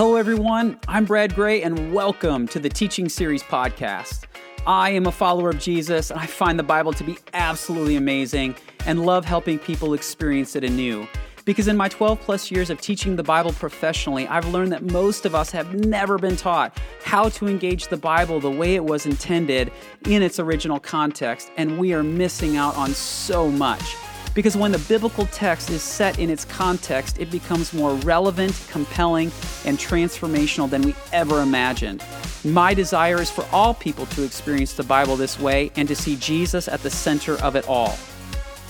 Hello, everyone. I'm Brad Gray, and welcome to the Teaching Series podcast. I am a follower of Jesus, and I find the Bible to be absolutely amazing and love helping people experience it anew. Because in my 12 plus years of teaching the Bible professionally, I've learned that most of us have never been taught how to engage the Bible the way it was intended in its original context, and we are missing out on so much. Because when the biblical text is set in its context, it becomes more relevant, compelling, and transformational than we ever imagined. My desire is for all people to experience the Bible this way and to see Jesus at the center of it all.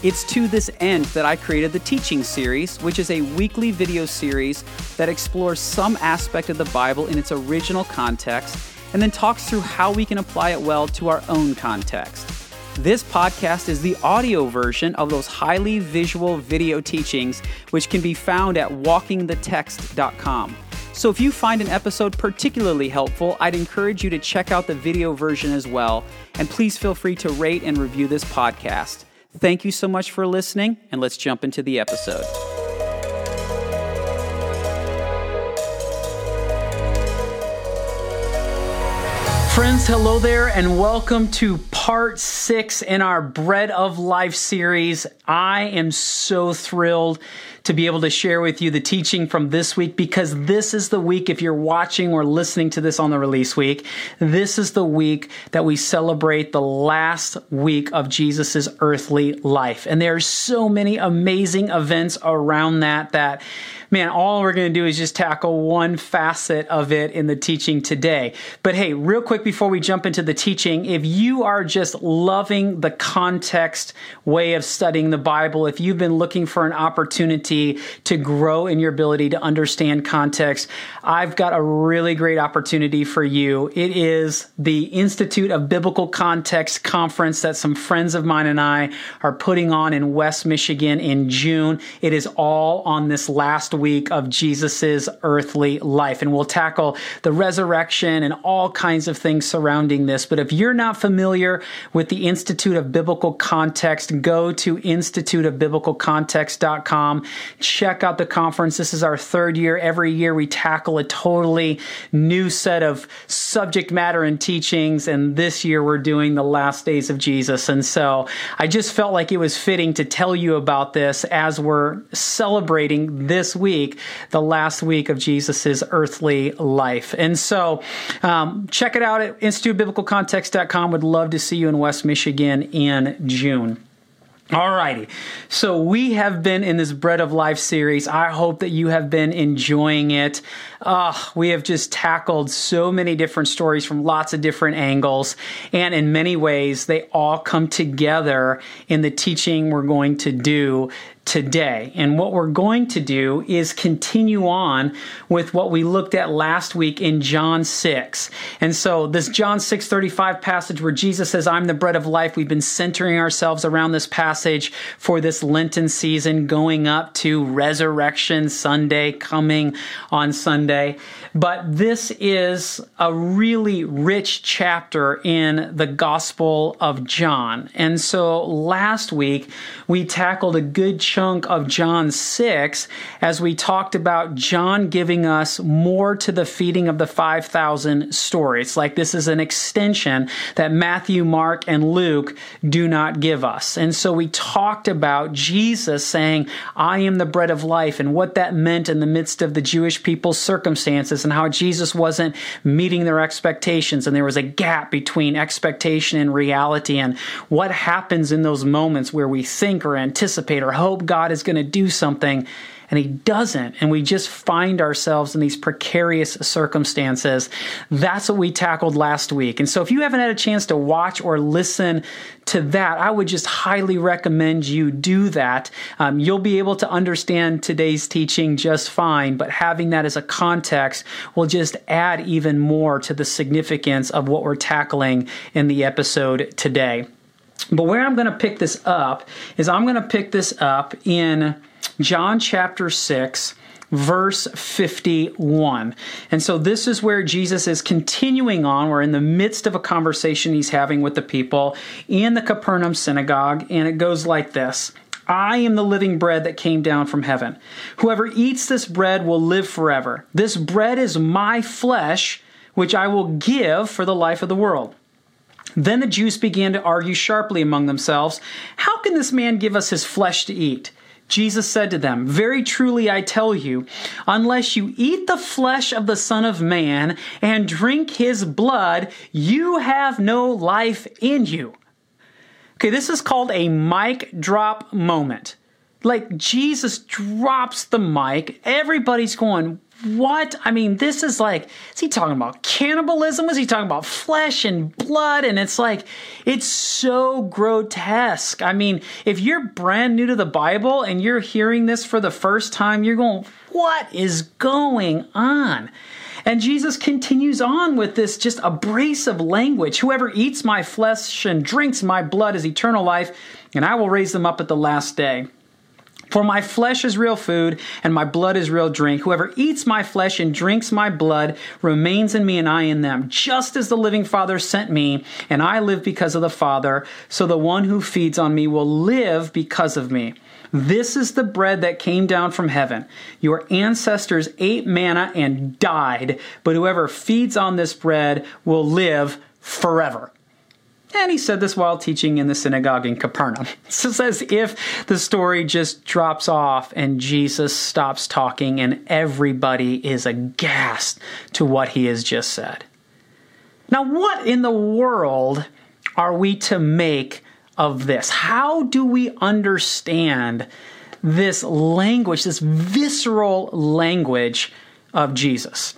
It's to this end that I created the Teaching Series, which is a weekly video series that explores some aspect of the Bible in its original context and then talks through how we can apply it well to our own context. This podcast is the audio version of those highly visual video teachings, which can be found at walkingthetext.com. So if you find an episode particularly helpful, I'd encourage you to check out the video version as well. And please feel free to rate and review this podcast. Thank you so much for listening, and let's jump into the episode. Friends, hello there, and welcome to part six in our Bread of Life series. I am so thrilled to be able to share with you the teaching from this week because this is the week, if you're watching or listening to this on the release week, this is the week that we celebrate the last week of Jesus' earthly life. And there are so many amazing events around that that man, all we're going to do is just tackle one facet of it in the teaching today. But hey, real quick before we jump into the teaching, if you are just loving the context way of studying the Bible, if you've been looking for an opportunity to grow in your ability to understand context, I've got a really great opportunity for you. It is the Institute of Biblical Context conference that some friends of mine and I are putting on in West Michigan in June. It is all on this last week of Jesus's earthly life. And we'll tackle the resurrection and all kinds of things surrounding this. But if you're not familiar with the Institute of Biblical Context, go to instituteofbiblicalcontext.com. Check out the conference. This is our third year. Every year we tackle a totally new set of subject matter and teachings. And this year we're doing the last days of Jesus. And so I just felt like it was fitting to tell you about this as we're celebrating this week the last week of Jesus' earthly life. And so um, check it out at institutebiblicalcontext.com. Would love to see you in West Michigan in June. Alrighty. So we have been in this Bread of Life series. I hope that you have been enjoying it. Uh, we have just tackled so many different stories from lots of different angles. And in many ways, they all come together in the teaching we're going to do today. And what we're going to do is continue on with what we looked at last week in John 6. And so this John 6:35 passage where Jesus says, "I'm the bread of life." We've been centering ourselves around this passage for this Lenten season going up to Resurrection Sunday coming on Sunday. But this is a really rich chapter in the Gospel of John. And so last week we tackled a good chunk of John 6 as we talked about John giving us more to the feeding of the 5,000 story. It's like this is an extension that Matthew, Mark, and Luke do not give us. And so we talked about Jesus saying, I am the bread of life, and what that meant in the midst of the Jewish people's circumstances and how Jesus wasn't meeting their expectations and there was a gap between expectation and reality and what happens in those moments where we think or anticipate or hope God is going to do something and he doesn't. And we just find ourselves in these precarious circumstances. That's what we tackled last week. And so if you haven't had a chance to watch or listen to that, I would just highly recommend you do that. Um, you'll be able to understand today's teaching just fine, but having that as a context will just add even more to the significance of what we're tackling in the episode today. But where I'm going to pick this up is I'm going to pick this up in John chapter 6, verse 51. And so this is where Jesus is continuing on. We're in the midst of a conversation he's having with the people in the Capernaum synagogue, and it goes like this I am the living bread that came down from heaven. Whoever eats this bread will live forever. This bread is my flesh, which I will give for the life of the world. Then the Jews began to argue sharply among themselves How can this man give us his flesh to eat? Jesus said to them, Very truly I tell you, unless you eat the flesh of the Son of Man and drink his blood, you have no life in you. Okay, this is called a mic drop moment. Like Jesus drops the mic, everybody's going, what? I mean, this is like, is he talking about cannibalism? Was he talking about flesh and blood? And it's like, it's so grotesque. I mean, if you're brand new to the Bible and you're hearing this for the first time, you're going, what is going on? And Jesus continues on with this just abrasive language. Whoever eats my flesh and drinks my blood is eternal life, and I will raise them up at the last day. For my flesh is real food, and my blood is real drink. Whoever eats my flesh and drinks my blood remains in me, and I in them. Just as the living Father sent me, and I live because of the Father, so the one who feeds on me will live because of me. This is the bread that came down from heaven. Your ancestors ate manna and died, but whoever feeds on this bread will live forever. And he said this while teaching in the synagogue in Capernaum. It's as if the story just drops off and Jesus stops talking and everybody is aghast to what he has just said. Now, what in the world are we to make of this? How do we understand this language, this visceral language of Jesus?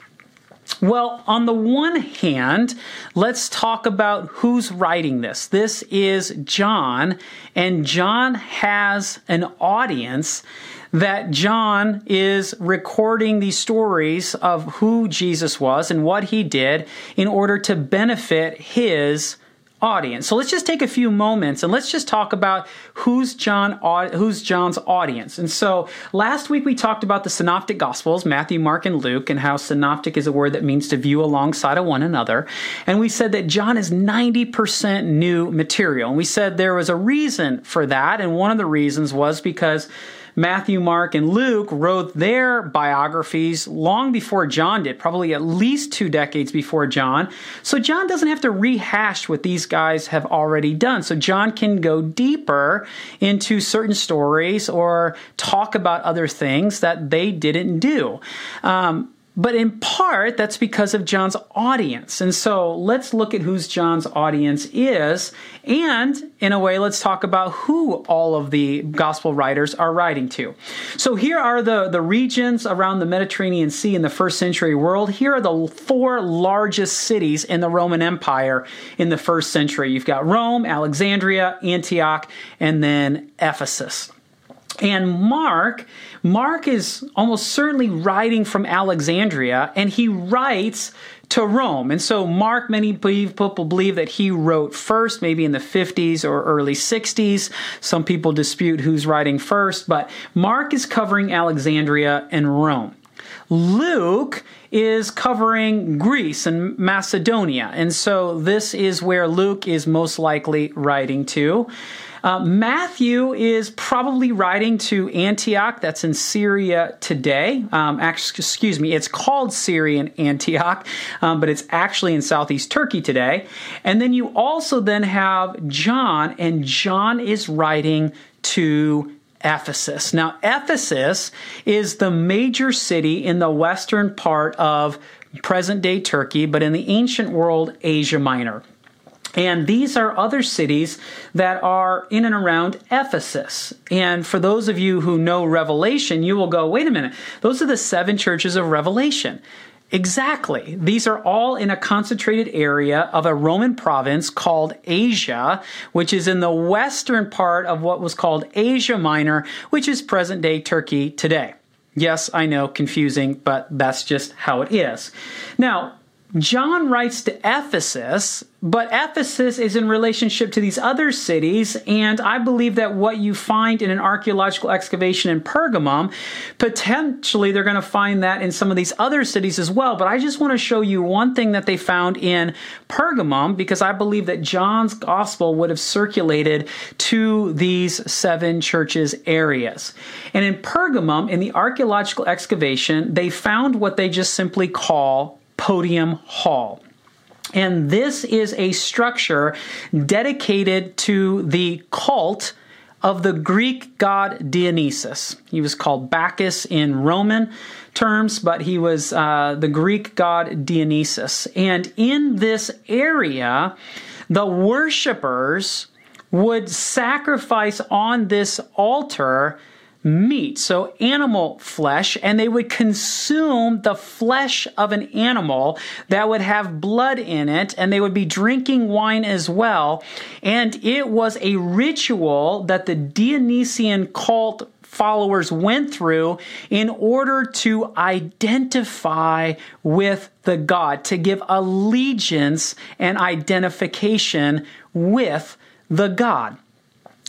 Well, on the one hand, let's talk about who's writing this. This is John, and John has an audience that John is recording these stories of who Jesus was and what he did in order to benefit his audience. So let's just take a few moments and let's just talk about who's John who's John's audience. And so last week we talked about the synoptic gospels, Matthew, Mark and Luke and how synoptic is a word that means to view alongside of one another. And we said that John is 90% new material. And we said there was a reason for that and one of the reasons was because Matthew, Mark, and Luke wrote their biographies long before John did, probably at least two decades before John. So John doesn't have to rehash what these guys have already done. So John can go deeper into certain stories or talk about other things that they didn't do. Um, but in part, that's because of John's audience. And so let's look at whose John's audience is. And in a way, let's talk about who all of the gospel writers are writing to. So here are the, the regions around the Mediterranean Sea in the first century world. Here are the four largest cities in the Roman Empire in the first century. You've got Rome, Alexandria, Antioch, and then Ephesus. And Mark, Mark is almost certainly writing from Alexandria, and he writes to Rome. And so Mark, many people believe that he wrote first, maybe in the 50s or early 60s. Some people dispute who's writing first, but Mark is covering Alexandria and Rome. Luke is covering Greece and Macedonia. And so this is where Luke is most likely writing to. Uh, Matthew is probably writing to Antioch, that's in Syria today. Um, actually, excuse me, it's called Syrian Antioch, um, but it's actually in southeast Turkey today. And then you also then have John, and John is writing to Ephesus. Now, Ephesus is the major city in the western part of present day Turkey, but in the ancient world, Asia Minor. And these are other cities that are in and around Ephesus. And for those of you who know Revelation, you will go, wait a minute, those are the seven churches of Revelation. Exactly. These are all in a concentrated area of a Roman province called Asia, which is in the western part of what was called Asia Minor, which is present day Turkey today. Yes, I know, confusing, but that's just how it is. Now, John writes to Ephesus, but Ephesus is in relationship to these other cities, and I believe that what you find in an archaeological excavation in Pergamum, potentially they're going to find that in some of these other cities as well. But I just want to show you one thing that they found in Pergamum, because I believe that John's gospel would have circulated to these seven churches areas. And in Pergamum, in the archaeological excavation, they found what they just simply call Podium Hall. And this is a structure dedicated to the cult of the Greek god Dionysus. He was called Bacchus in Roman terms, but he was uh, the Greek god Dionysus. And in this area, the worshippers would sacrifice on this altar meat, so animal flesh, and they would consume the flesh of an animal that would have blood in it, and they would be drinking wine as well. And it was a ritual that the Dionysian cult followers went through in order to identify with the God, to give allegiance and identification with the God.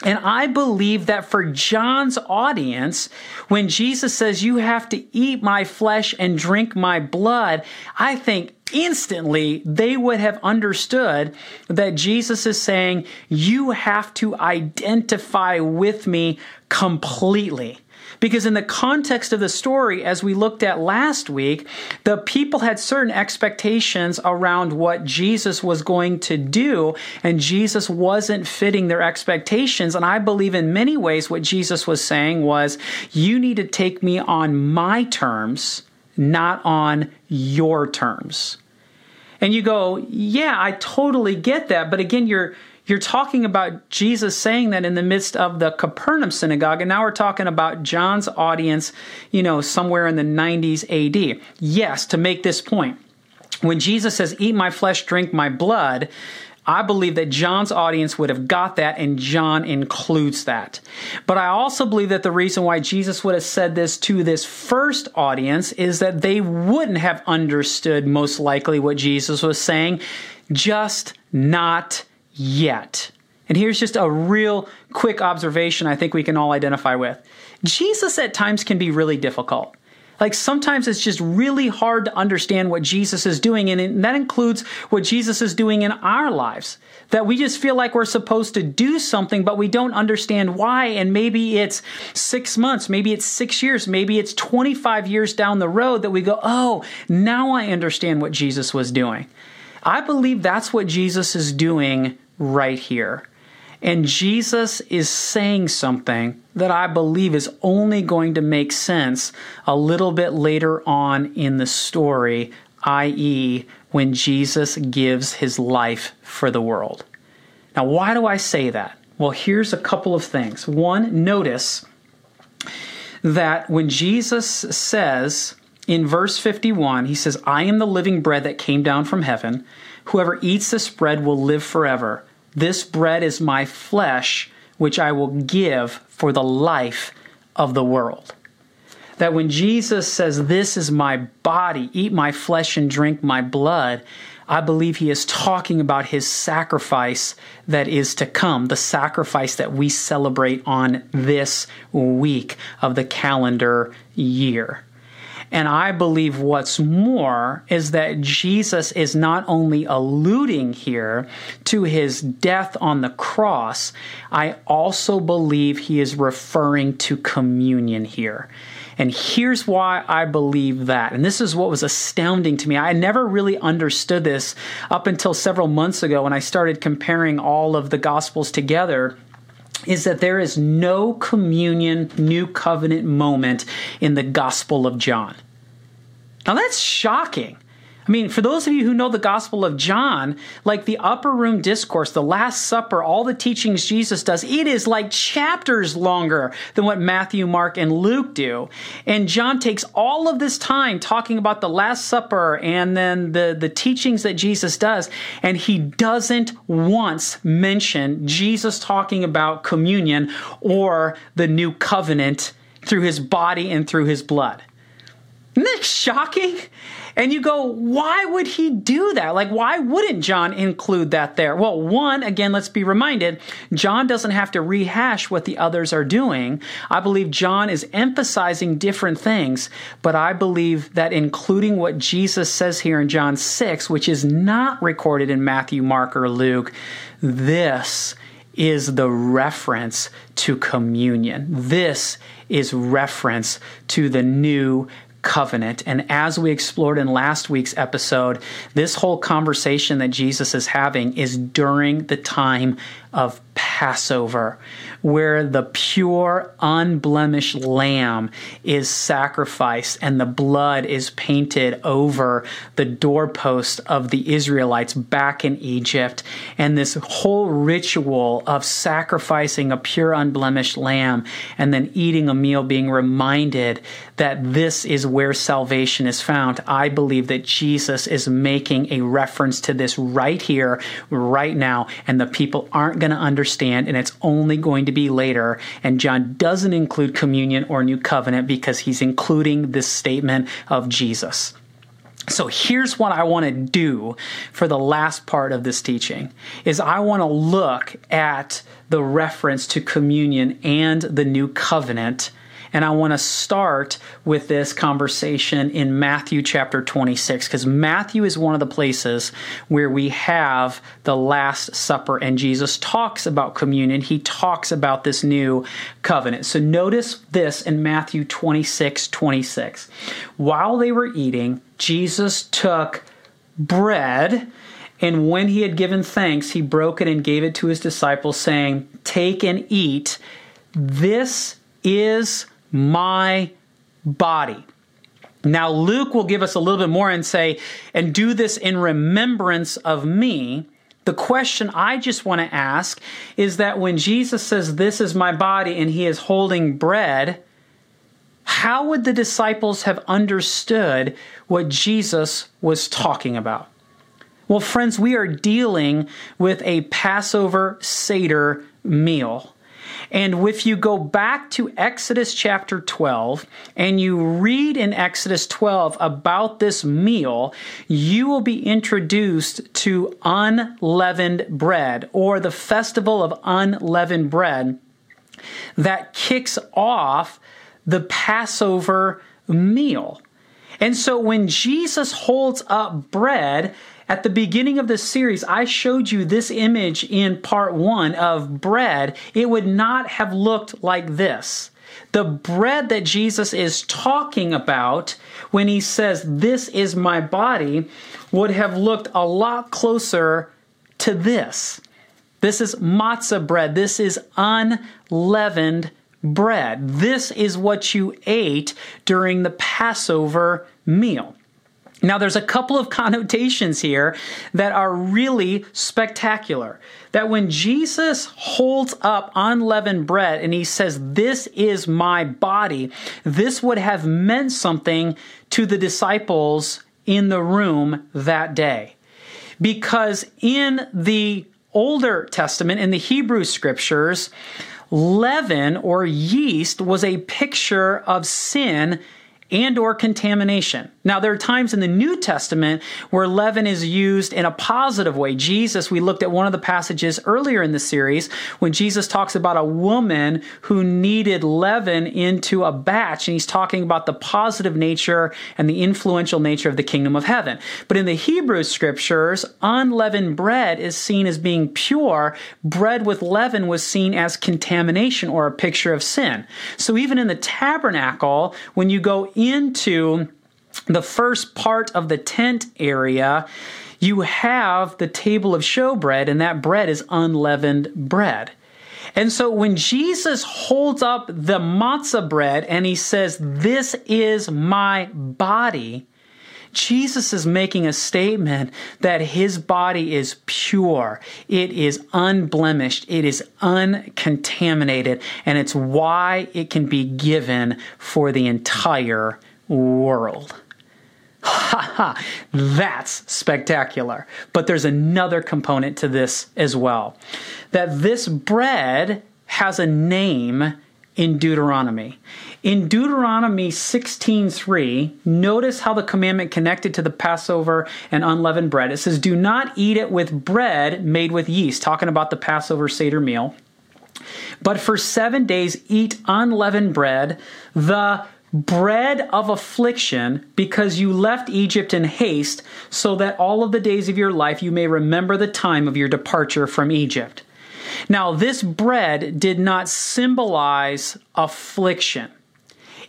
And I believe that for John's audience, when Jesus says, You have to eat my flesh and drink my blood, I think instantly they would have understood that Jesus is saying, You have to identify with me completely. Because in the context of the story, as we looked at last week, the people had certain expectations around what Jesus was going to do, and Jesus wasn't fitting their expectations. And I believe in many ways what Jesus was saying was, You need to take me on my terms, not on your terms. And you go, Yeah, I totally get that. But again, you're you're talking about Jesus saying that in the midst of the Capernaum synagogue, and now we're talking about John's audience, you know, somewhere in the 90s AD. Yes, to make this point, when Jesus says, Eat my flesh, drink my blood, I believe that John's audience would have got that, and John includes that. But I also believe that the reason why Jesus would have said this to this first audience is that they wouldn't have understood, most likely, what Jesus was saying, just not yet. And here's just a real quick observation I think we can all identify with. Jesus at times can be really difficult. Like sometimes it's just really hard to understand what Jesus is doing, and that includes what Jesus is doing in our lives. That we just feel like we're supposed to do something, but we don't understand why. And maybe it's six months, maybe it's six years, maybe it's 25 years down the road that we go, oh, now I understand what Jesus was doing. I believe that's what Jesus is doing right here. And Jesus is saying something that I believe is only going to make sense a little bit later on in the story, i.e., when Jesus gives his life for the world. Now, why do I say that? Well, here's a couple of things. One, notice that when Jesus says in verse 51, he says, I am the living bread that came down from heaven. Whoever eats this bread will live forever. This bread is my flesh, which I will give for the life of the world. That when Jesus says, This is my body, eat my flesh and drink my blood, I believe he is talking about his sacrifice that is to come, the sacrifice that we celebrate on this week of the calendar year. And I believe what's more is that Jesus is not only alluding here to his death on the cross, I also believe he is referring to communion here. And here's why I believe that. And this is what was astounding to me. I never really understood this up until several months ago when I started comparing all of the Gospels together is that there is no communion, new covenant moment in the Gospel of John. Now that's shocking. I mean, for those of you who know the Gospel of John, like the upper room discourse, the Last Supper, all the teachings Jesus does, it is like chapters longer than what Matthew, Mark, and Luke do. And John takes all of this time talking about the Last Supper and then the, the teachings that Jesus does, and he doesn't once mention Jesus talking about communion or the new covenant through his body and through his blood. Isn't that shocking? And you go, why would he do that? Like, why wouldn't John include that there? Well, one, again, let's be reminded, John doesn't have to rehash what the others are doing. I believe John is emphasizing different things, but I believe that including what Jesus says here in John 6, which is not recorded in Matthew, Mark, or Luke, this is the reference to communion. This is reference to the new covenant. And as we explored in last week's episode, this whole conversation that Jesus is having is during the time of Passover, where the pure, unblemished lamb is sacrificed and the blood is painted over the doorpost of the Israelites back in Egypt. And this whole ritual of sacrificing a pure, unblemished lamb and then eating a meal, being reminded that this is where salvation is found. I believe that Jesus is making a reference to this right here, right now, and the people aren't going to understand, and it's only going to be later. And John doesn't include communion or new covenant because he's including this statement of Jesus. So here's what I want to do for the last part of this teaching is I want to look at the reference to communion and the new covenant and I want to start with this conversation in Matthew chapter 26, because Matthew is one of the places where we have the Last Supper, and Jesus talks about communion. He talks about this new covenant. So notice this in Matthew 26 26. While they were eating, Jesus took bread. And when he had given thanks, he broke it and gave it to his disciples, saying, Take and eat. This is my body. Now, Luke will give us a little bit more and say, and do this in remembrance of me. The question I just want to ask is that when Jesus says, This is my body, and he is holding bread, how would the disciples have understood what Jesus was talking about? Well, friends, we are dealing with a Passover Seder meal. And if you go back to Exodus chapter 12 and you read in Exodus 12 about this meal, you will be introduced to unleavened bread or the festival of unleavened bread that kicks off the Passover meal. And so when Jesus holds up bread, at the beginning of this series, I showed you this image in part one of bread. It would not have looked like this. The bread that Jesus is talking about when he says, This is my body, would have looked a lot closer to this. This is matzah bread. This is unleavened bread. This is what you ate during the Passover meal. Now, there's a couple of connotations here that are really spectacular. That when Jesus holds up unleavened bread and he says, This is my body, this would have meant something to the disciples in the room that day. Because in the Older Testament, in the Hebrew scriptures, leaven or yeast was a picture of sin and or contamination. Now there are times in the New Testament where leaven is used in a positive way. Jesus, we looked at one of the passages earlier in the series when Jesus talks about a woman who kneaded leaven into a batch and he's talking about the positive nature and the influential nature of the kingdom of heaven. But in the Hebrew scriptures, unleavened bread is seen as being pure. Bread with leaven was seen as contamination or a picture of sin. So even in the tabernacle, when you go into the first part of the tent area, you have the table of showbread, and that bread is unleavened bread. And so when Jesus holds up the matzah bread and he says, This is my body, Jesus is making a statement that his body is pure, it is unblemished, it is uncontaminated, and it's why it can be given for the entire world. Ha ha, that's spectacular. But there's another component to this as well that this bread has a name in Deuteronomy. In Deuteronomy 16:3, notice how the commandment connected to the Passover and unleavened bread. It says, "Do not eat it with bread made with yeast," talking about the Passover Seder meal. But for 7 days eat unleavened bread, the bread of affliction, because you left Egypt in haste, so that all of the days of your life you may remember the time of your departure from Egypt. Now, this bread did not symbolize affliction,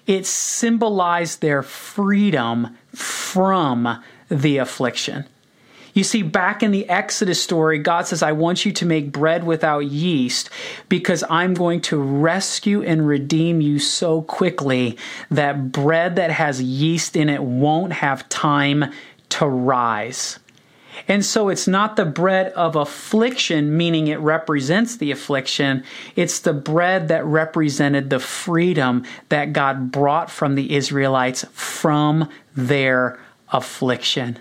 it symbolized their freedom from the affliction. You see, back in the Exodus story, God says, I want you to make bread without yeast because I'm going to rescue and redeem you so quickly that bread that has yeast in it won't have time to rise. And so it's not the bread of affliction, meaning it represents the affliction. It's the bread that represented the freedom that God brought from the Israelites from their affliction.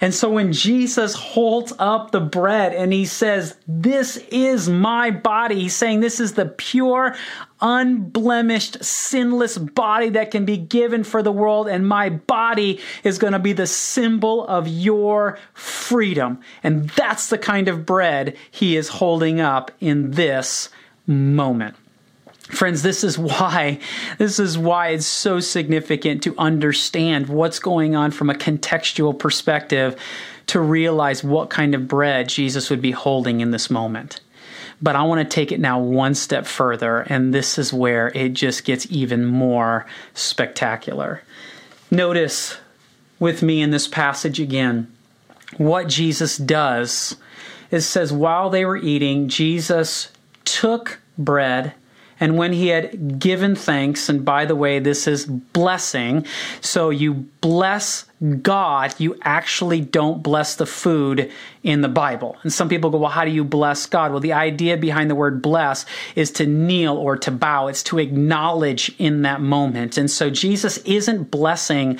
And so when Jesus holds up the bread and he says, This is my body, he's saying, This is the pure, unblemished, sinless body that can be given for the world, and my body is going to be the symbol of your freedom. And that's the kind of bread he is holding up in this moment. Friends, this is why this is why it's so significant to understand what's going on from a contextual perspective to realize what kind of bread Jesus would be holding in this moment. But I want to take it now one step further, and this is where it just gets even more spectacular. Notice with me in this passage again what Jesus does. It says, while they were eating, Jesus took bread and when he had given thanks, and by the way, this is blessing. So you bless God, you actually don't bless the food in the Bible. And some people go, well, how do you bless God? Well, the idea behind the word bless is to kneel or to bow, it's to acknowledge in that moment. And so Jesus isn't blessing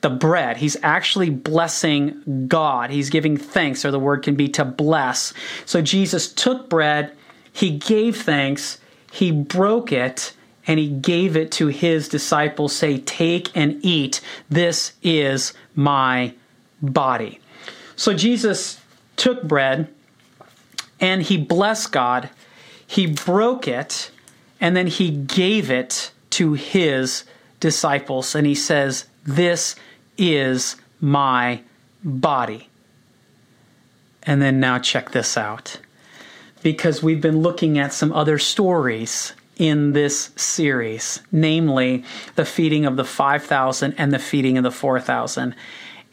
the bread. He's actually blessing God. He's giving thanks, or the word can be to bless. So Jesus took bread, he gave thanks, he broke it and he gave it to his disciples, say, Take and eat. This is my body. So Jesus took bread and he blessed God. He broke it and then he gave it to his disciples. And he says, This is my body. And then now check this out because we've been looking at some other stories in this series, namely the feeding of the 5,000 and the feeding of the 4,000.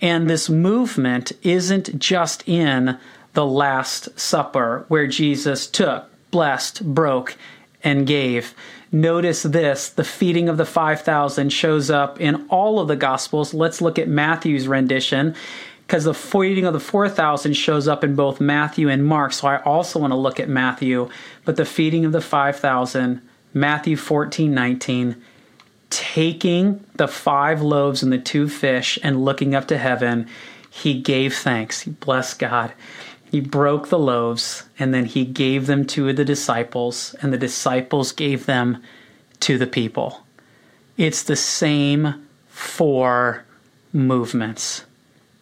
And this movement isn't just in the Last Supper where Jesus took, blessed, broke, and gave. Notice this the feeding of the 5,000 shows up in all of the Gospels. Let's look at Matthew's rendition because the feeding of the 4,000 shows up in both Matthew and Mark. So I also want to look at Matthew. But the feeding of the 5,000, Matthew 14, 19, taking the five loaves and the two fish and looking up to heaven, he gave thanks. He blessed God. He broke the loaves and then he gave them to the disciples, and the disciples gave them to the people. It's the same four movements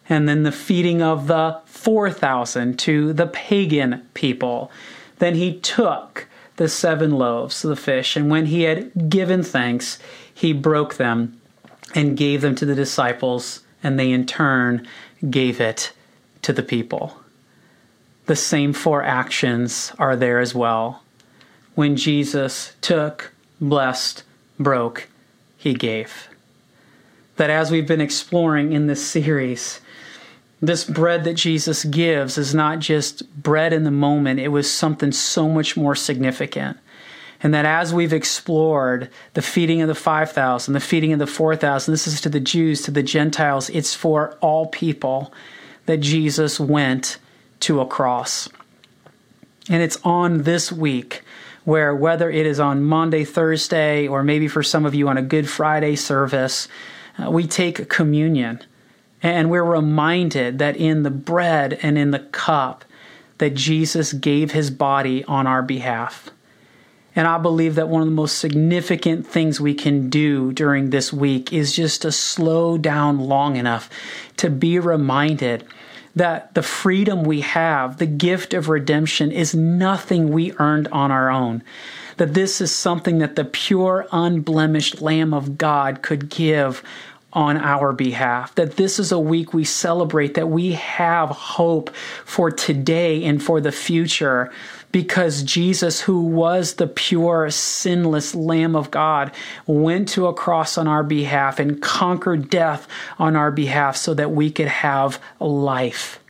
and then the feeding of the 4,000 to the pagan people. Then he took the seven loaves of the fish, and when he had given thanks, he broke them and gave them to the disciples, and they in turn gave it to the people. The same four actions are there as well. When Jesus took, blessed, broke, he gave. That as we've been exploring in this series, this bread that Jesus gives is not just bread in the moment, it was something so much more significant. And that as we've explored the feeding of the 5,000, the feeding of the 4,000, this is to the Jews, to the Gentiles, it's for all people that Jesus went to a cross. And it's on this week where, whether it is on Monday, Thursday, or maybe for some of you on a Good Friday service, uh, we take communion and we're reminded that in the bread and in the cup, that Jesus gave his body on our behalf. And I believe that one of the most significant things we can do during this week is just to slow down long enough to be reminded that the freedom we have, the gift of redemption, is nothing we earned on our own. That this is something that the pure, unblemished Lamb of God could give on our behalf. That this is a week we celebrate, that we have hope for today and for the future because Jesus, who was the pure, sinless Lamb of God, went to a cross on our behalf and conquered death on our behalf so that we could have life.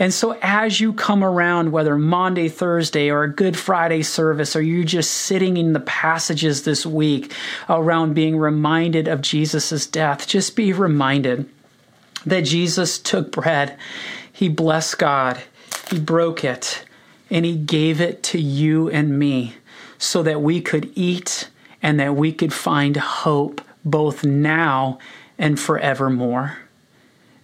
And so, as you come around, whether Monday, Thursday, or a Good Friday service, or you're just sitting in the passages this week around being reminded of Jesus' death, just be reminded that Jesus took bread, he blessed God, he broke it, and He gave it to you and me so that we could eat and that we could find hope both now and forevermore.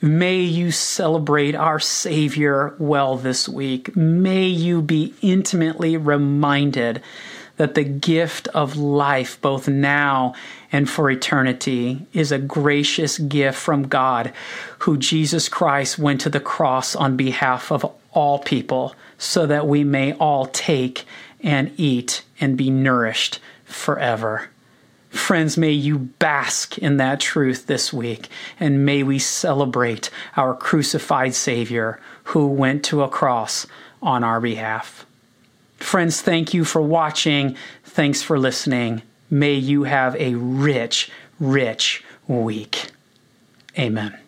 May you celebrate our Savior well this week. May you be intimately reminded that the gift of life, both now and for eternity, is a gracious gift from God, who Jesus Christ went to the cross on behalf of all people so that we may all take and eat and be nourished forever. Friends, may you bask in that truth this week, and may we celebrate our crucified Savior who went to a cross on our behalf. Friends, thank you for watching. Thanks for listening. May you have a rich, rich week. Amen.